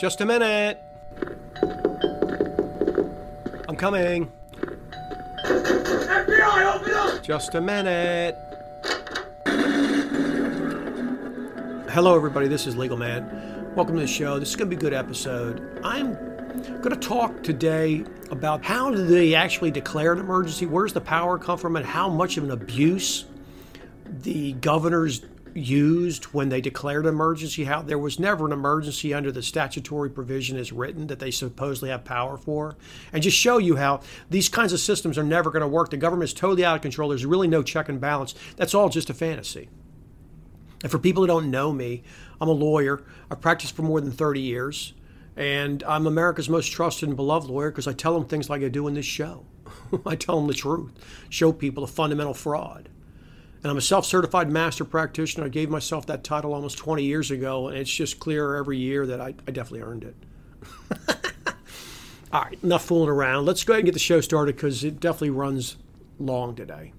Just a minute. I'm coming. FBI, open up! Just a minute. Hello, everybody. This is Legal Man. Welcome to the show. This is going to be a good episode. I'm going to talk today about how do they actually declare an emergency? Where's the power come from, and how much of an abuse the governors used when they declared an emergency, how there was never an emergency under the statutory provision as written that they supposedly have power for, and just show you how these kinds of systems are never going to work. The government is totally out of control. There's really no check and balance. That's all just a fantasy. And for people who don't know me, I'm a lawyer. I've practiced for more than 30 years, and I'm America's most trusted and beloved lawyer because I tell them things like I do in this show. I tell them the truth, show people a fundamental fraud. And I'm a self certified master practitioner. I gave myself that title almost 20 years ago, and it's just clearer every year that I, I definitely earned it. All right, enough fooling around. Let's go ahead and get the show started because it definitely runs long today.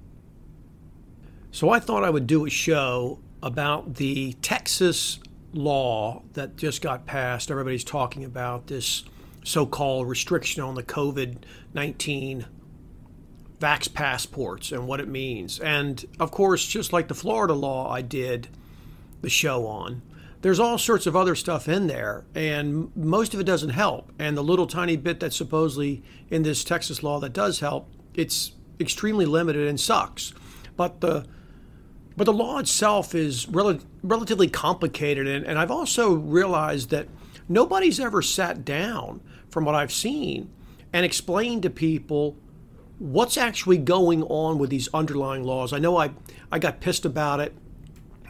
So I thought I would do a show about the Texas law that just got passed. Everybody's talking about this so called restriction on the COVID 19 vax passports and what it means. And of course, just like the Florida law I did the show on, there's all sorts of other stuff in there, and most of it doesn't help. And the little tiny bit that's supposedly in this Texas law that does help, it's extremely limited and sucks. But the but the law itself is rel- relatively complicated, and, and I've also realized that nobody's ever sat down, from what I've seen, and explained to people what's actually going on with these underlying laws. I know I, I got pissed about it.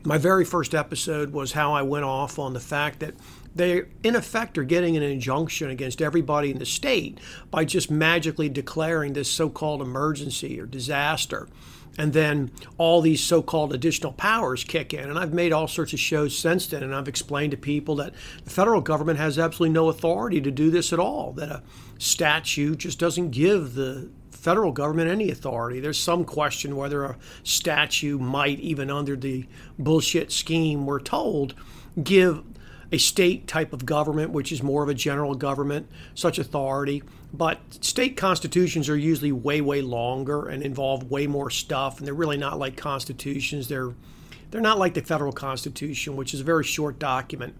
My very first episode was how I went off on the fact that they, in effect, are getting an injunction against everybody in the state by just magically declaring this so called emergency or disaster. And then all these so called additional powers kick in. And I've made all sorts of shows since then, and I've explained to people that the federal government has absolutely no authority to do this at all, that a statute just doesn't give the federal government any authority. There's some question whether a statute might, even under the bullshit scheme we're told, give a state type of government, which is more of a general government, such authority. But state constitutions are usually way, way longer and involve way more stuff, and they're really not like constitutions. They're they're not like the federal constitution, which is a very short document,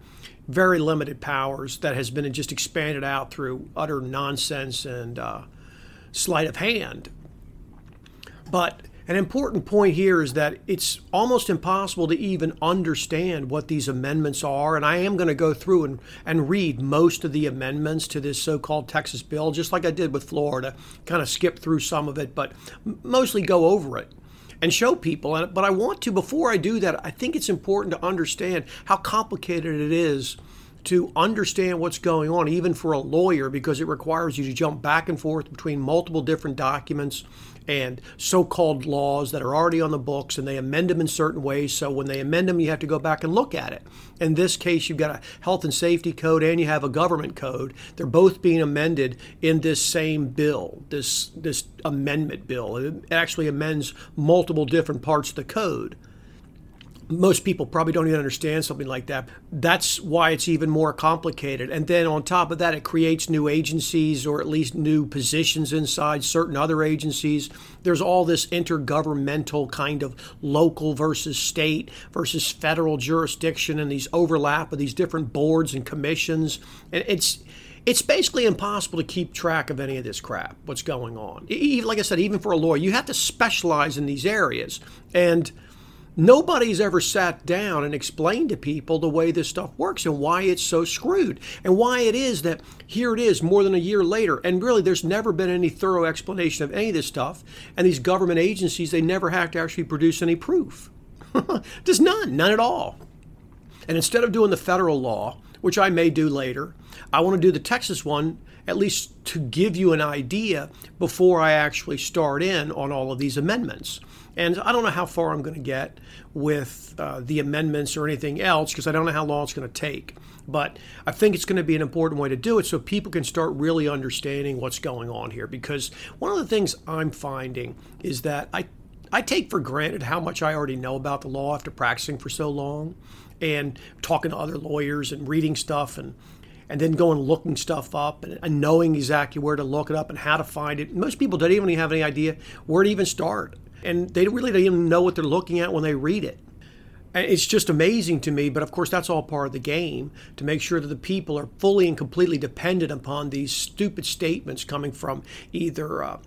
very limited powers that has been just expanded out through utter nonsense and uh, sleight of hand. But an important point here is that it's almost impossible to even understand what these amendments are. And I am going to go through and, and read most of the amendments to this so called Texas bill, just like I did with Florida, kind of skip through some of it, but mostly go over it and show people. But I want to, before I do that, I think it's important to understand how complicated it is to understand what's going on, even for a lawyer, because it requires you to jump back and forth between multiple different documents and so called laws that are already on the books and they amend them in certain ways. So when they amend them, you have to go back and look at it. In this case, you've got a health and safety code and you have a government code. They're both being amended in this same bill, this, this amendment bill. It actually amends multiple different parts of the code most people probably don't even understand something like that. That's why it's even more complicated. And then on top of that, it creates new agencies or at least new positions inside certain other agencies. There's all this intergovernmental kind of local versus state versus federal jurisdiction and these overlap of these different boards and commissions. And it's it's basically impossible to keep track of any of this crap, what's going on. Like I said, even for a lawyer, you have to specialize in these areas. And Nobody's ever sat down and explained to people the way this stuff works and why it's so screwed and why it is that here it is more than a year later. And really, there's never been any thorough explanation of any of this stuff. And these government agencies, they never have to actually produce any proof. There's none, none at all. And instead of doing the federal law, which I may do later, I want to do the Texas one at least to give you an idea before I actually start in on all of these amendments. And I don't know how far I'm going to get with uh, the amendments or anything else because I don't know how long it's going to take. But I think it's going to be an important way to do it so people can start really understanding what's going on here. Because one of the things I'm finding is that I, I take for granted how much I already know about the law after practicing for so long and talking to other lawyers and reading stuff and and then going looking stuff up and, and knowing exactly where to look it up and how to find it. Most people don't even have any idea where to even start. And they really don't even know what they're looking at when they read it. And it's just amazing to me, but of course, that's all part of the game to make sure that the people are fully and completely dependent upon these stupid statements coming from either uh,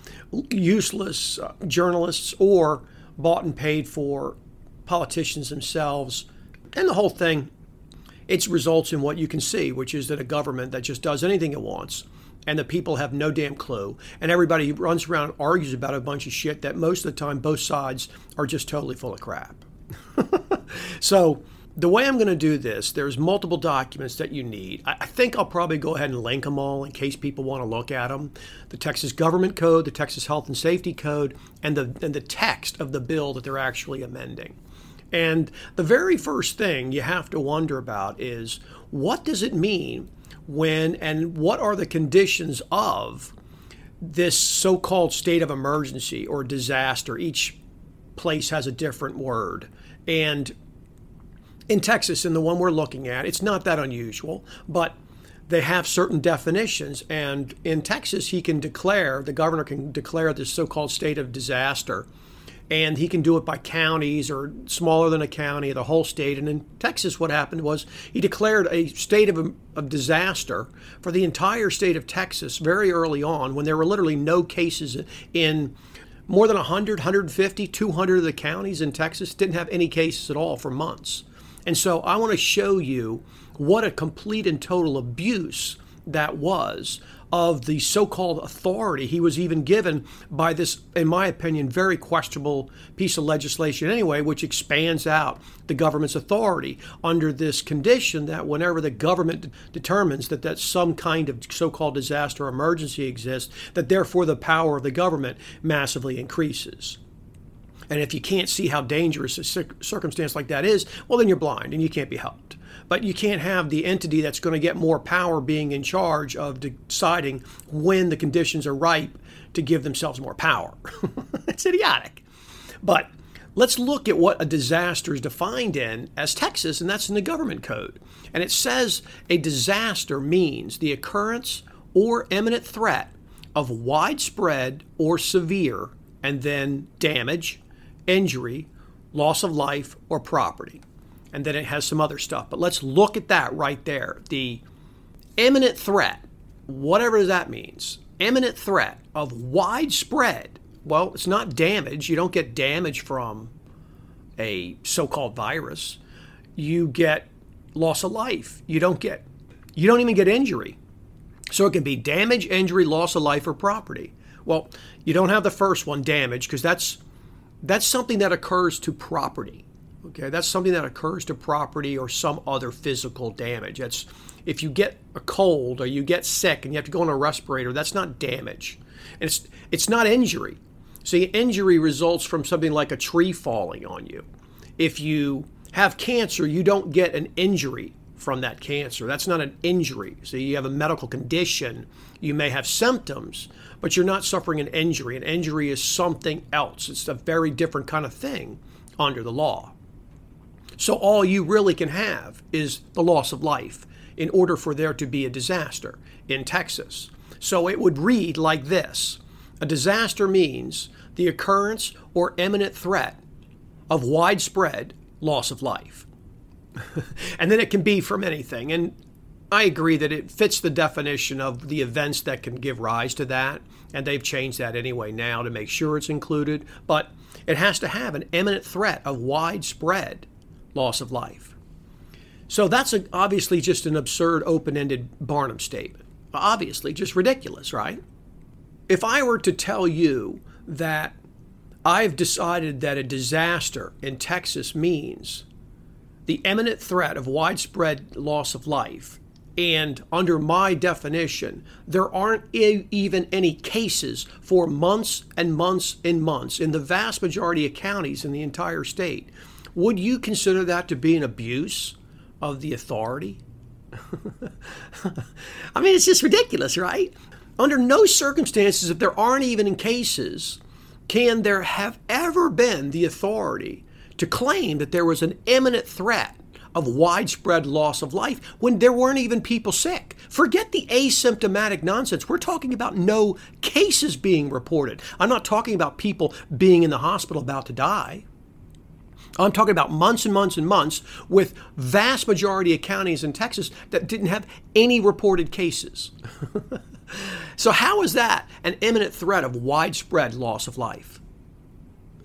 useless uh, journalists or bought and paid for politicians themselves. And the whole thing, it results in what you can see, which is that a government that just does anything it wants and the people have no damn clue. And everybody runs around and argues about a bunch of shit that most of the time both sides are just totally full of crap. so the way I'm going to do this, there's multiple documents that you need. I think I'll probably go ahead and link them all in case people want to look at them. The Texas Government Code, the Texas Health and Safety Code, and the and the text of the bill that they're actually amending. And the very first thing you have to wonder about is what does it mean when and what are the conditions of this so-called state of emergency or disaster? Each place has a different word. And in Texas, in the one we're looking at, it's not that unusual, but they have certain definitions. And in Texas, he can declare, the governor can declare this so called state of disaster. And he can do it by counties or smaller than a county, the whole state. And in Texas, what happened was he declared a state of, of disaster for the entire state of Texas very early on when there were literally no cases in more than 100, 150, 200 of the counties in Texas didn't have any cases at all for months. And so I want to show you what a complete and total abuse that was of the so called authority he was even given by this, in my opinion, very questionable piece of legislation anyway, which expands out the government's authority under this condition that whenever the government determines that, that some kind of so called disaster emergency exists, that therefore the power of the government massively increases. And if you can't see how dangerous a circumstance like that is, well, then you're blind and you can't be helped. But you can't have the entity that's going to get more power being in charge of deciding when the conditions are ripe to give themselves more power. it's idiotic. But let's look at what a disaster is defined in as Texas, and that's in the government code. And it says a disaster means the occurrence or imminent threat of widespread or severe, and then damage, injury, loss of life, or property and then it has some other stuff. But let's look at that right there. The imminent threat, whatever that means, imminent threat of widespread. Well, it's not damage. You don't get damage from a so called virus. You get loss of life. You don't get, you don't even get injury. So it can be damage, injury, loss of life, or property. Well, you don't have the first one, damage, because that's that's something that occurs to property. Okay, that's something that occurs to property or some other physical damage. That's if you get a cold or you get sick and you have to go on a respirator, that's not damage. And it's it's not injury. See, injury results from something like a tree falling on you. If you have cancer, you don't get an injury from that cancer. That's not an injury. So you have a medical condition, you may have symptoms, but you're not suffering an injury. An injury is something else. It's a very different kind of thing under the law. So all you really can have is the loss of life in order for there to be a disaster in Texas. So it would read like this A disaster means the occurrence or imminent threat of widespread loss of life. and then it can be from anything. And I agree that it fits the definition of the events that can give rise to that. And they've changed that anyway now to make sure it's included. But it has to have an imminent threat of widespread loss of life. So that's a, obviously just an absurd, open ended Barnum statement. Obviously, just ridiculous, right? If I were to tell you that I've decided that a disaster in Texas means the imminent threat of widespread loss of life, and under my definition, there aren't even any cases for months and months and months in the vast majority of counties in the entire state would you consider that to be an abuse of the authority? I mean, it's just ridiculous, right? Under no circumstances, if there aren't even cases, can there have ever been the authority to claim that there was an imminent threat of widespread loss of life when there weren't even people sick. Forget the asymptomatic nonsense. We're talking about no cases being reported. I'm not talking about people being in the hospital about to die. I'm talking about months and months and months with vast majority of counties in Texas that didn't have any reported cases. so how is that an imminent threat of widespread loss of life?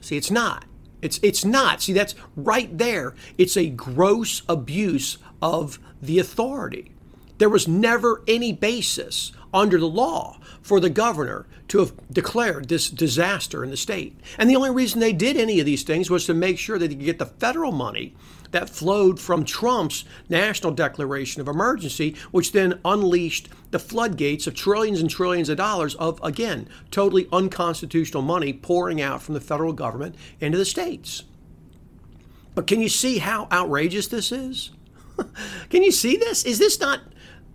See, it's not. It's it's not. See, that's right there. It's a gross abuse of the authority. There was never any basis under the law for the governor to have declared this disaster in the state. And the only reason they did any of these things was to make sure that they could get the federal money that flowed from Trump's national declaration of emergency, which then unleashed the floodgates of trillions and trillions of dollars of, again, totally unconstitutional money pouring out from the federal government into the states. But can you see how outrageous this is? can you see this? Is this not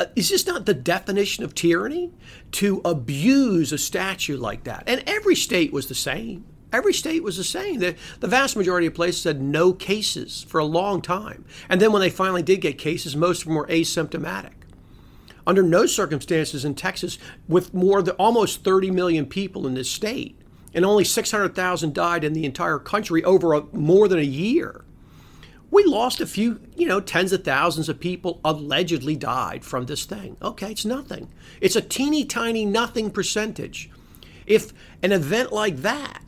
Uh, is this not the definition of tyranny? To abuse a statute like that. And every state was the same. Every state was the same. The, the vast majority of places had no cases for a long time. And then when they finally did get cases, most of them were asymptomatic. Under no circumstances in Texas, with more than almost 30 million people in this state, and only 600,000 died in the entire country over a, more than a year we lost a few, you know, tens of thousands of people allegedly died from this thing. Okay, it's nothing. It's a teeny tiny nothing percentage. If an event like that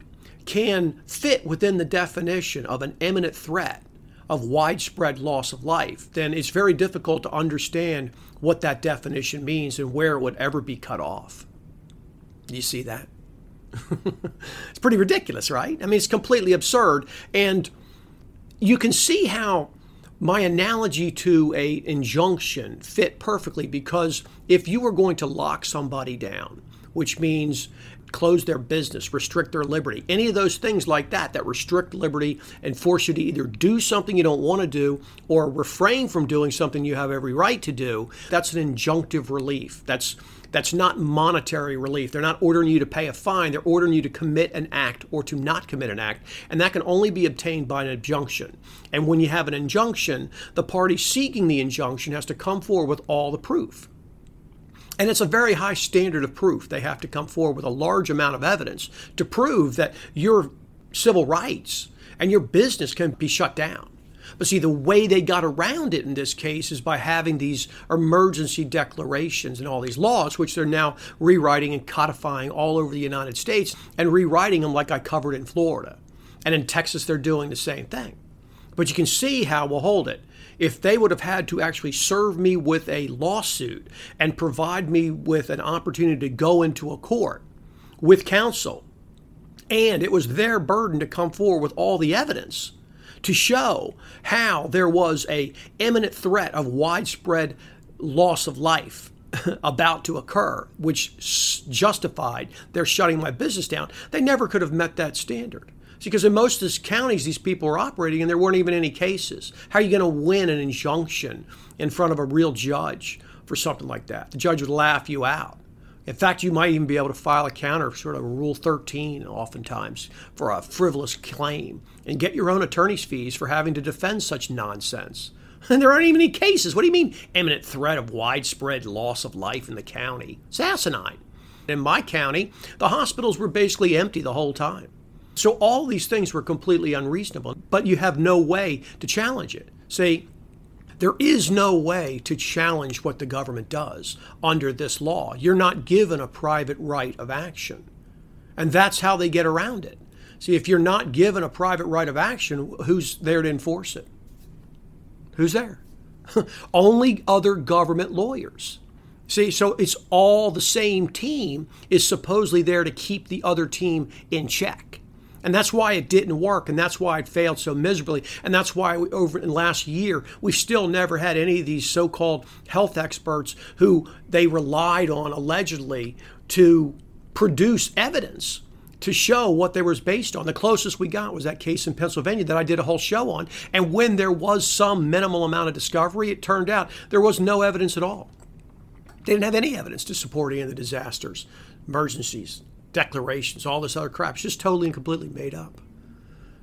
can fit within the definition of an imminent threat of widespread loss of life, then it's very difficult to understand what that definition means and where it would ever be cut off. Do you see that? it's pretty ridiculous, right? I mean, it's completely absurd. And you can see how my analogy to a injunction fit perfectly because if you were going to lock somebody down, which means close their business, restrict their liberty, any of those things like that that restrict liberty and force you to either do something you don't want to do or refrain from doing something you have every right to do, that's an injunctive relief. That's that's not monetary relief. They're not ordering you to pay a fine. They're ordering you to commit an act or to not commit an act. And that can only be obtained by an injunction. And when you have an injunction, the party seeking the injunction has to come forward with all the proof. And it's a very high standard of proof. They have to come forward with a large amount of evidence to prove that your civil rights and your business can be shut down. But see, the way they got around it in this case is by having these emergency declarations and all these laws, which they're now rewriting and codifying all over the United States and rewriting them like I covered in Florida. And in Texas, they're doing the same thing. But you can see how we'll hold it. If they would have had to actually serve me with a lawsuit and provide me with an opportunity to go into a court with counsel, and it was their burden to come forward with all the evidence, to show how there was a imminent threat of widespread loss of life about to occur, which justified their shutting my business down. They never could have met that standard. See, because in most of these counties, these people are operating and there weren't even any cases. How are you going to win an injunction in front of a real judge for something like that? The judge would laugh you out. In fact, you might even be able to file a counter, sort of Rule 13, oftentimes, for a frivolous claim and get your own attorney's fees for having to defend such nonsense. And there aren't even any cases. What do you mean, imminent threat of widespread loss of life in the county? It's asinine. In my county, the hospitals were basically empty the whole time. So all these things were completely unreasonable, but you have no way to challenge it. See, there is no way to challenge what the government does under this law. You're not given a private right of action. And that's how they get around it. See, if you're not given a private right of action, who's there to enforce it? Who's there? Only other government lawyers. See, so it's all the same team is supposedly there to keep the other team in check. And that's why it didn't work, and that's why it failed so miserably. And that's why we, over in last year, we still never had any of these so-called health experts who they relied on allegedly to produce evidence to show what they was based on. The closest we got was that case in Pennsylvania that I did a whole show on. And when there was some minimal amount of discovery, it turned out there was no evidence at all. They didn't have any evidence to support any of the disasters, emergencies, declarations, all this other crap. It's just totally and completely made up.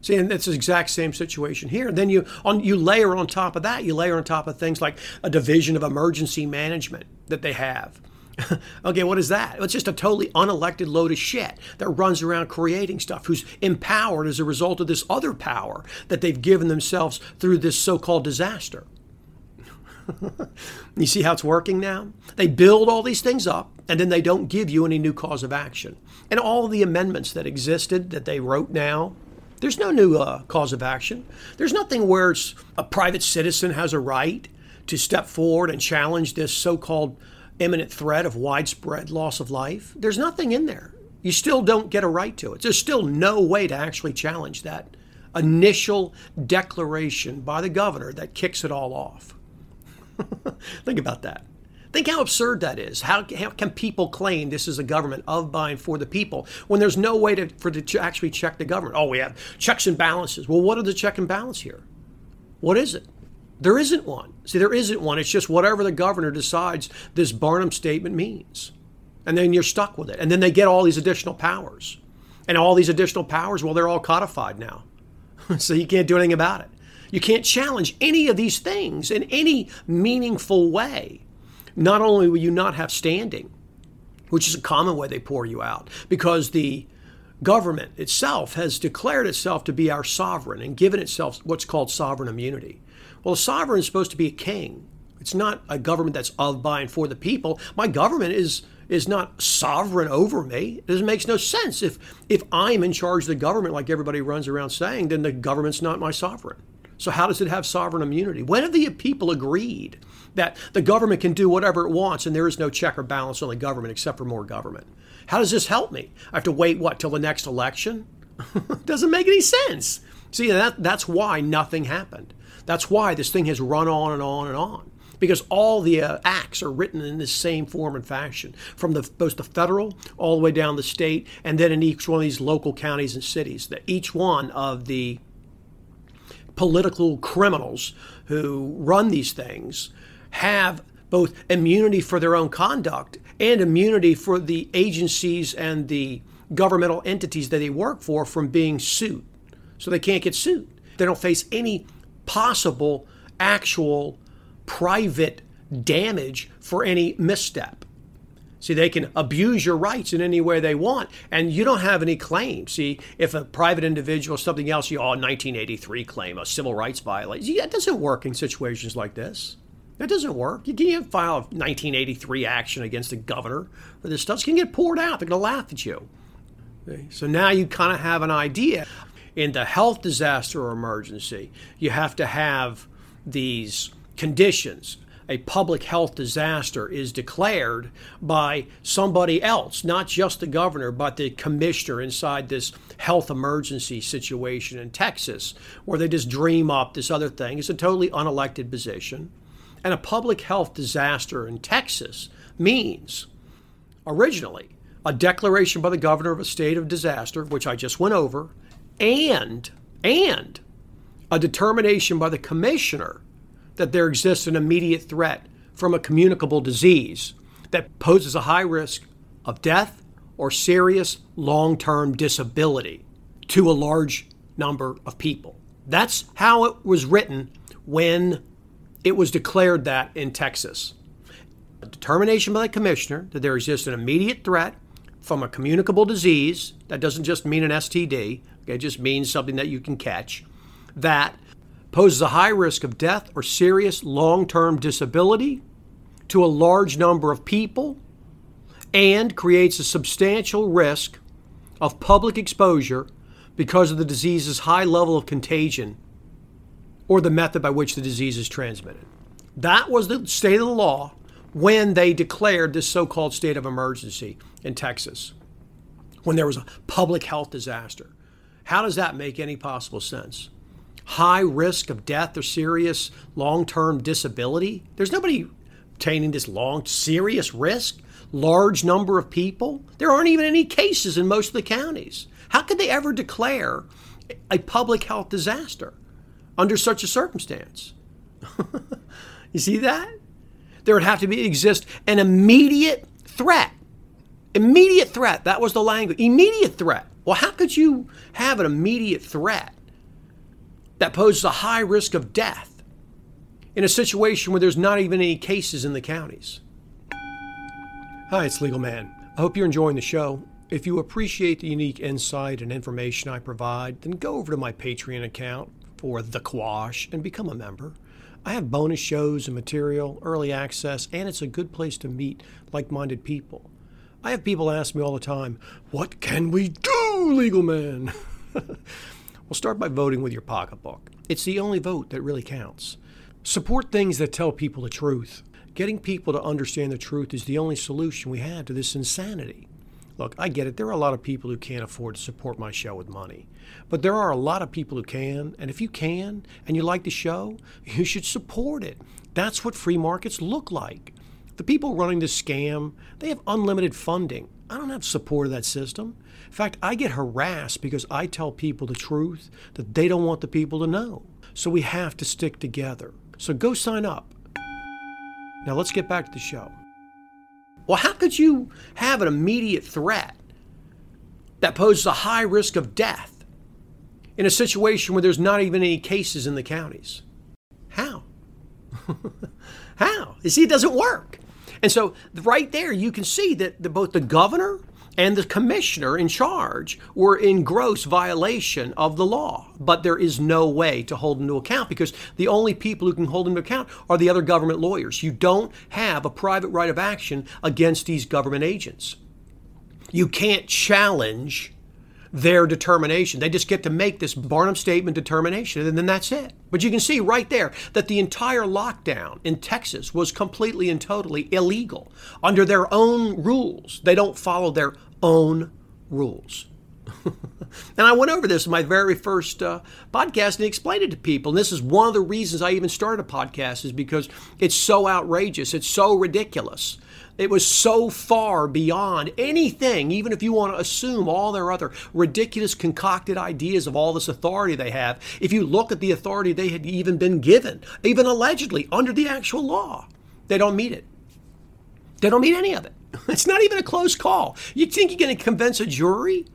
See, and it's the exact same situation here. And Then you on you layer on top of that, you layer on top of things like a division of emergency management that they have. okay, what is that? It's just a totally unelected load of shit that runs around creating stuff, who's empowered as a result of this other power that they've given themselves through this so-called disaster. you see how it's working now? They build all these things up and then they don't give you any new cause of action. And all the amendments that existed that they wrote now there's no new uh, cause of action. There's nothing where a private citizen has a right to step forward and challenge this so called imminent threat of widespread loss of life. There's nothing in there. You still don't get a right to it. There's still no way to actually challenge that initial declaration by the governor that kicks it all off. Think about that. Think how absurd that is. How, how can people claim this is a government of, by, and for the people when there's no way to, for to actually check the government? Oh, we have checks and balances. Well, what are the check and balance here? What is it? There isn't one. See, there isn't one. It's just whatever the governor decides this Barnum statement means. And then you're stuck with it. And then they get all these additional powers. And all these additional powers, well, they're all codified now. so you can't do anything about it. You can't challenge any of these things in any meaningful way not only will you not have standing, which is a common way they pour you out, because the government itself has declared itself to be our sovereign and given itself what's called sovereign immunity. Well, a sovereign is supposed to be a king. It's not a government that's of, by, and for the people. My government is is not sovereign over me. It makes no sense. If if I'm in charge of the government, like everybody runs around saying, then the government's not my sovereign. So how does it have sovereign immunity? When have the people agreed that the government can do whatever it wants and there is no check or balance on the government except for more government. How does this help me? I have to wait, what, till the next election? Doesn't make any sense. See, that, that's why nothing happened. That's why this thing has run on and on and on. Because all the uh, acts are written in the same form and fashion, from the, both the federal all the way down the state, and then in each one of these local counties and cities. That each one of the political criminals who run these things have both immunity for their own conduct and immunity for the agencies and the governmental entities that they work for from being sued. So they can't get sued. They don't face any possible actual private damage for any misstep. See, they can abuse your rights in any way they want, and you don't have any claim. See, if a private individual, something else, you, oh, 1983 claim, a civil rights violation. See, that doesn't work in situations like this. That doesn't work. You can't file a 1983 action against the governor for this stuff. It's going to get poured out. They're going to laugh at you. So now you kind of have an idea. In the health disaster or emergency, you have to have these conditions. A public health disaster is declared by somebody else, not just the governor, but the commissioner inside this health emergency situation in Texas, where they just dream up this other thing. It's a totally unelected position. And a public health disaster in Texas means originally a declaration by the governor of a state of disaster, which I just went over, and and a determination by the commissioner that there exists an immediate threat from a communicable disease that poses a high risk of death or serious long-term disability to a large number of people. That's how it was written when it was declared that in Texas. A determination by the commissioner that there exists an immediate threat from a communicable disease, that doesn't just mean an STD, it just means something that you can catch, that poses a high risk of death or serious long term disability to a large number of people and creates a substantial risk of public exposure because of the disease's high level of contagion or the method by which the disease is transmitted. That was the state of the law when they declared this so called state of emergency in Texas, when there was a public health disaster. How does that make any possible sense? High risk of death or serious long term disability? There's nobody obtaining this long, serious risk. Large number of people. There aren't even any cases in most of the counties. How could they ever declare a public health disaster? under such a circumstance. you see that? There would have to be exist an immediate threat. Immediate threat. That was the language. Immediate threat. Well, how could you have an immediate threat that poses a high risk of death in a situation where there's not even any cases in the counties. Hi, it's Legal Man. I hope you're enjoying the show. If you appreciate the unique insight and information I provide, then go over to my Patreon account for The Quash and become a member. I have bonus shows and material, early access, and it's a good place to meet like minded people. I have people ask me all the time, What can we do, legal man? well, start by voting with your pocketbook. It's the only vote that really counts. Support things that tell people the truth. Getting people to understand the truth is the only solution we have to this insanity. Look, I get it. There are a lot of people who can't afford to support my show with money. But there are a lot of people who can. And if you can and you like the show, you should support it. That's what free markets look like. The people running this scam, they have unlimited funding. I don't have support of that system. In fact, I get harassed because I tell people the truth that they don't want the people to know. So we have to stick together. So go sign up. Now let's get back to the show. Well, how could you have an immediate threat that poses a high risk of death in a situation where there's not even any cases in the counties? How? How? You see, it doesn't work. And so, right there, you can see that the, both the governor and the commissioner in charge were in gross violation of the law. But there is no way to hold them to account because the only people who can hold them to account are the other government lawyers. You don't have a private right of action against these government agents. You can't challenge their determination. They just get to make this Barnum statement determination, and then that's it. But you can see right there that the entire lockdown in Texas was completely and totally illegal under their own rules. They don't follow their own rules. and I went over this in my very first uh, podcast and explained it to people. And this is one of the reasons I even started a podcast is because it's so outrageous, it's so ridiculous it was so far beyond anything, even if you want to assume all their other ridiculous concocted ideas of all this authority they have. If you look at the authority they had even been given, even allegedly under the actual law, they don't meet it. They don't meet any of it. It's not even a close call. You think you're going to convince a jury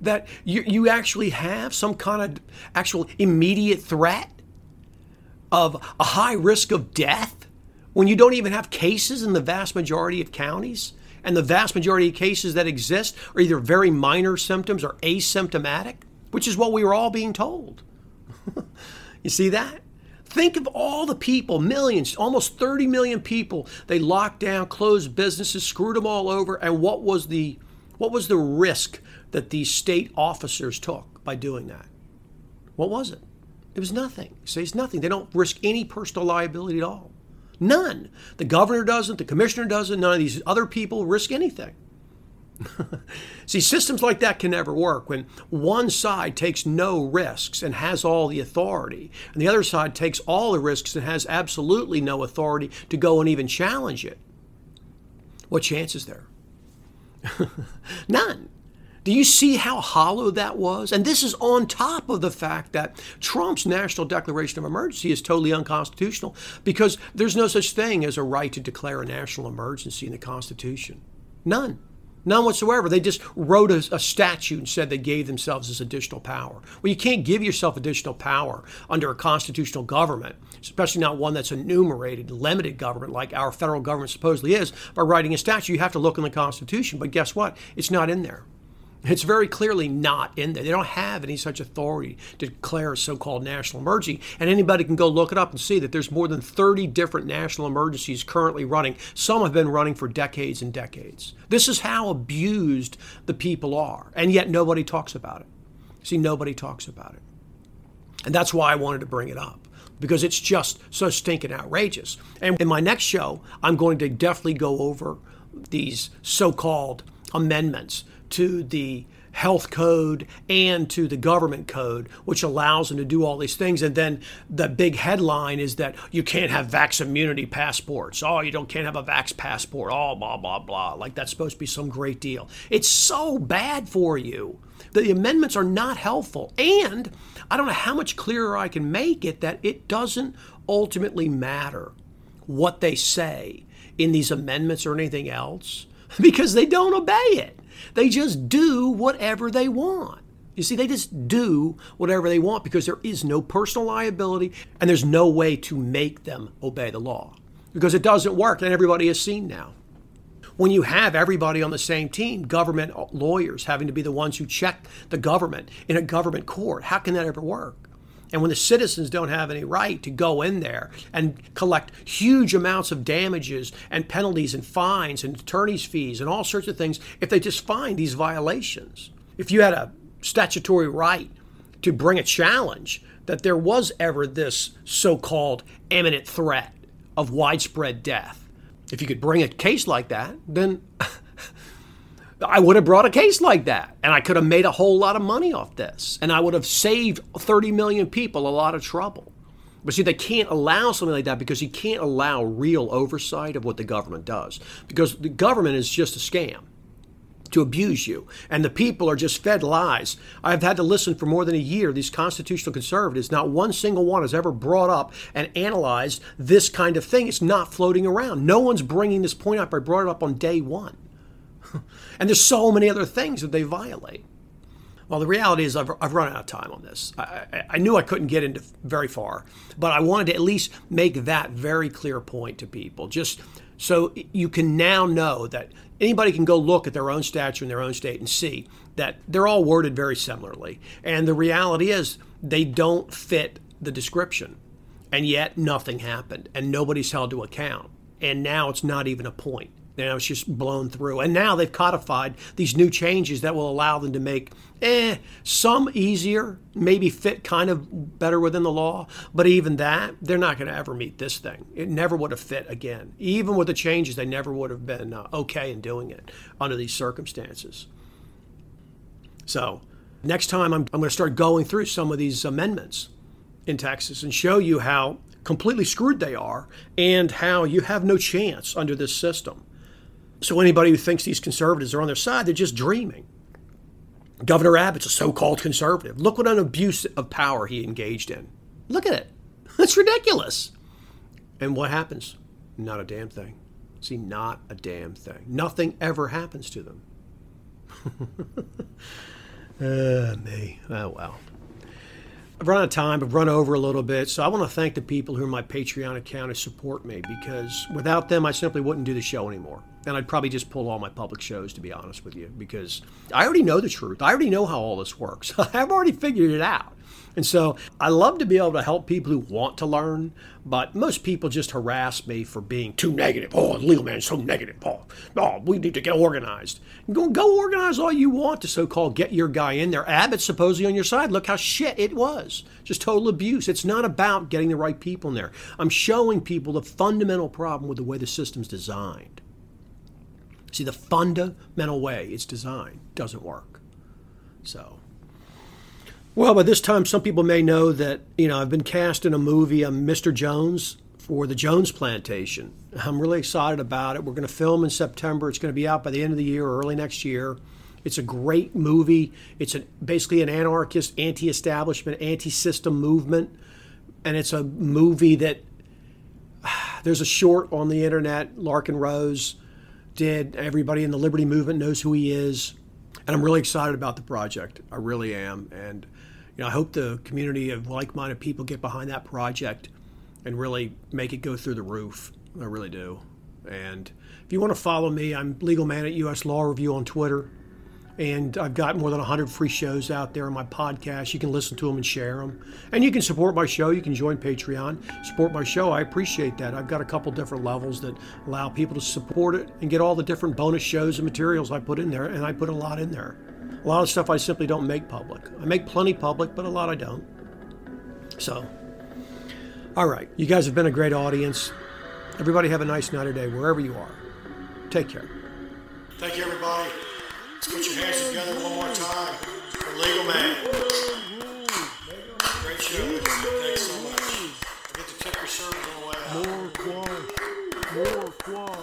that you, you actually have some kind of actual immediate threat of a high risk of death? When you don't even have cases in the vast majority of counties, and the vast majority of cases that exist are either very minor symptoms or asymptomatic, which is what we were all being told. you see that? Think of all the people, millions, almost 30 million people. They locked down, closed businesses, screwed them all over, and what was the what was the risk that these state officers took by doing that? What was it? It was nothing. See, it's nothing. They don't risk any personal liability at all. None. The governor doesn't, the commissioner doesn't, none of these other people risk anything. See, systems like that can never work when one side takes no risks and has all the authority, and the other side takes all the risks and has absolutely no authority to go and even challenge it. What chance is there? None. Do you see how hollow that was? And this is on top of the fact that Trump's national declaration of emergency is totally unconstitutional because there's no such thing as a right to declare a national emergency in the Constitution. None. None whatsoever. They just wrote a, a, statute and said they gave themselves this additional power. Well, you can't give yourself additional power under a constitutional government, especially not one that's enumerated, limited government like our federal government supposedly is, by writing a statute. You have to look in the Constitution. But guess what? It's not in there. It's very clearly not in there. They don't have any such authority to declare a so called national emergency. And anybody can go look it up and see that there's more than 30 different national emergencies currently running. Some have been running for decades and decades. This is how abused the people are. And yet nobody talks about it. See, nobody talks about it. And that's why I wanted to bring it up because it's just so stinking outrageous. And in my next show, I'm going to definitely go over these so called amendments to the health code and to the government code, which allows them to do all these things. And then the big headline is that you can't have vax immunity passports. Oh, you don't can't have a vax passport. Oh, blah blah blah. Like that's supposed to be some great deal. It's so bad for you. The amendments are not helpful. And I don't know how much clearer I can make it that it doesn't ultimately matter what they say in these amendments or anything else because they don't obey it. They just do whatever they want. You see, they just do whatever they want because there is no personal liability and there's no way to make them obey the law because it doesn't work, and everybody has seen now. When you have everybody on the same team, government lawyers having to be the ones who check the government in a government court, how can that ever work? And when the citizens don't have any right to go in there and collect huge amounts of damages and penalties and fines and attorney's fees and all sorts of things, if they just find these violations, if you had a statutory right to bring a challenge that there was ever this so called imminent threat of widespread death, if you could bring a case like that, then I would have brought a case like that and I could have made a whole lot of money off this and I would have saved 30 million people a lot of trouble. But see, they can't allow something like that because you can't allow real oversight of what the government does because the government is just a scam to abuse you. And the people are just fed lies. I've had to listen for more than a year. These constitutional conservatives, not one single one has ever brought up and analyzed this kind of thing. It's not floating around. No one's bringing this point up. I brought it up on day one. and there's so many other things that they violate. Well, the reality is I've, I've run out of time on this. I, I, I, knew I couldn't get into very far, but I wanted to at least make that very clear point to people, just so you can now know that anybody can go look at their own statute in their own state and see that they're all worded very similarly. And the reality is they don't fit the description. And yet nothing happened, and nobody's held to account. And now it's not even a point. Now it's just blown through. And now they've codified these new changes that will allow them to make eh, some easier, maybe fit kind of better within the law. But even that, they're not going to ever meet this thing. It never would have fit again. Even with the changes, they never would have been uh, okay in doing it under these circumstances. So next time, I'm, I'm going to start going through some of these amendments in Texas and show you how completely screwed they are and how you have no chance under this system. So anybody who thinks these conservatives are on their side, they're just dreaming. Governor Abbott's a so-called conservative. Look what an abuse of power he engaged in. Look at it. That's ridiculous. And what happens? Not a damn thing. See, not a damn thing. Nothing ever happens to them. uh, me. Oh, well. I've run out of time. I've run over a little bit. So I want to thank the people who are my Patreon account who support me because without them, I simply wouldn't do the show anymore. And I'd probably just pull all my public shows, to be honest with you, because I already know the truth. I already know how all this works. I've already figured it out. And so I love to be able to help people who want to learn, but most people just harass me for being too negative. Oh, legal man so negative. Oh, oh we need to get organized. Go, go organize all you want to so called get your guy in there. Abbott's supposedly on your side. Look how shit it was. Just total abuse. It's not about getting the right people in there. I'm showing people the fundamental problem with the way the system's designed. See, the fundamental way it's designed doesn't work. So. Well, by this time, some people may know that, you know, I've been cast in a movie, um, I'm Mr. Jones, for the Jones Plantation. I'm really excited about it. We're going to film in September. It's going to be out by the end of the year or early next year. It's a great movie. It's a, basically an anarchist, anti establishment, anti system movement. And it's a movie that there's a short on the internet, Larken Rose did. Everybody in the Liberty Movement knows who he is. And I'm really excited about the project. I really am. And you know, I hope the community of like-minded people get behind that project and really make it go through the roof. I really do. And if you want to follow me, I'm Legal Man at US Law Review on Twitter. And I've got more than 100 free shows out there on my podcast. You can listen to them and share them. And you can support my show. You can join Patreon, support my show. I appreciate that. I've got a couple different levels that allow people to support it and get all the different bonus shows and materials I put in there. And I put a lot in there. A lot of stuff I simply don't make public. I make plenty public, but a lot I don't. So, all right. You guys have been a great audience. Everybody have a nice night or day wherever you are. Take care. Thank you, care. Put your hands together one more time for Legal Man. Great show. Thanks so much. I get to tip your servers on the way out. More quad. More quad.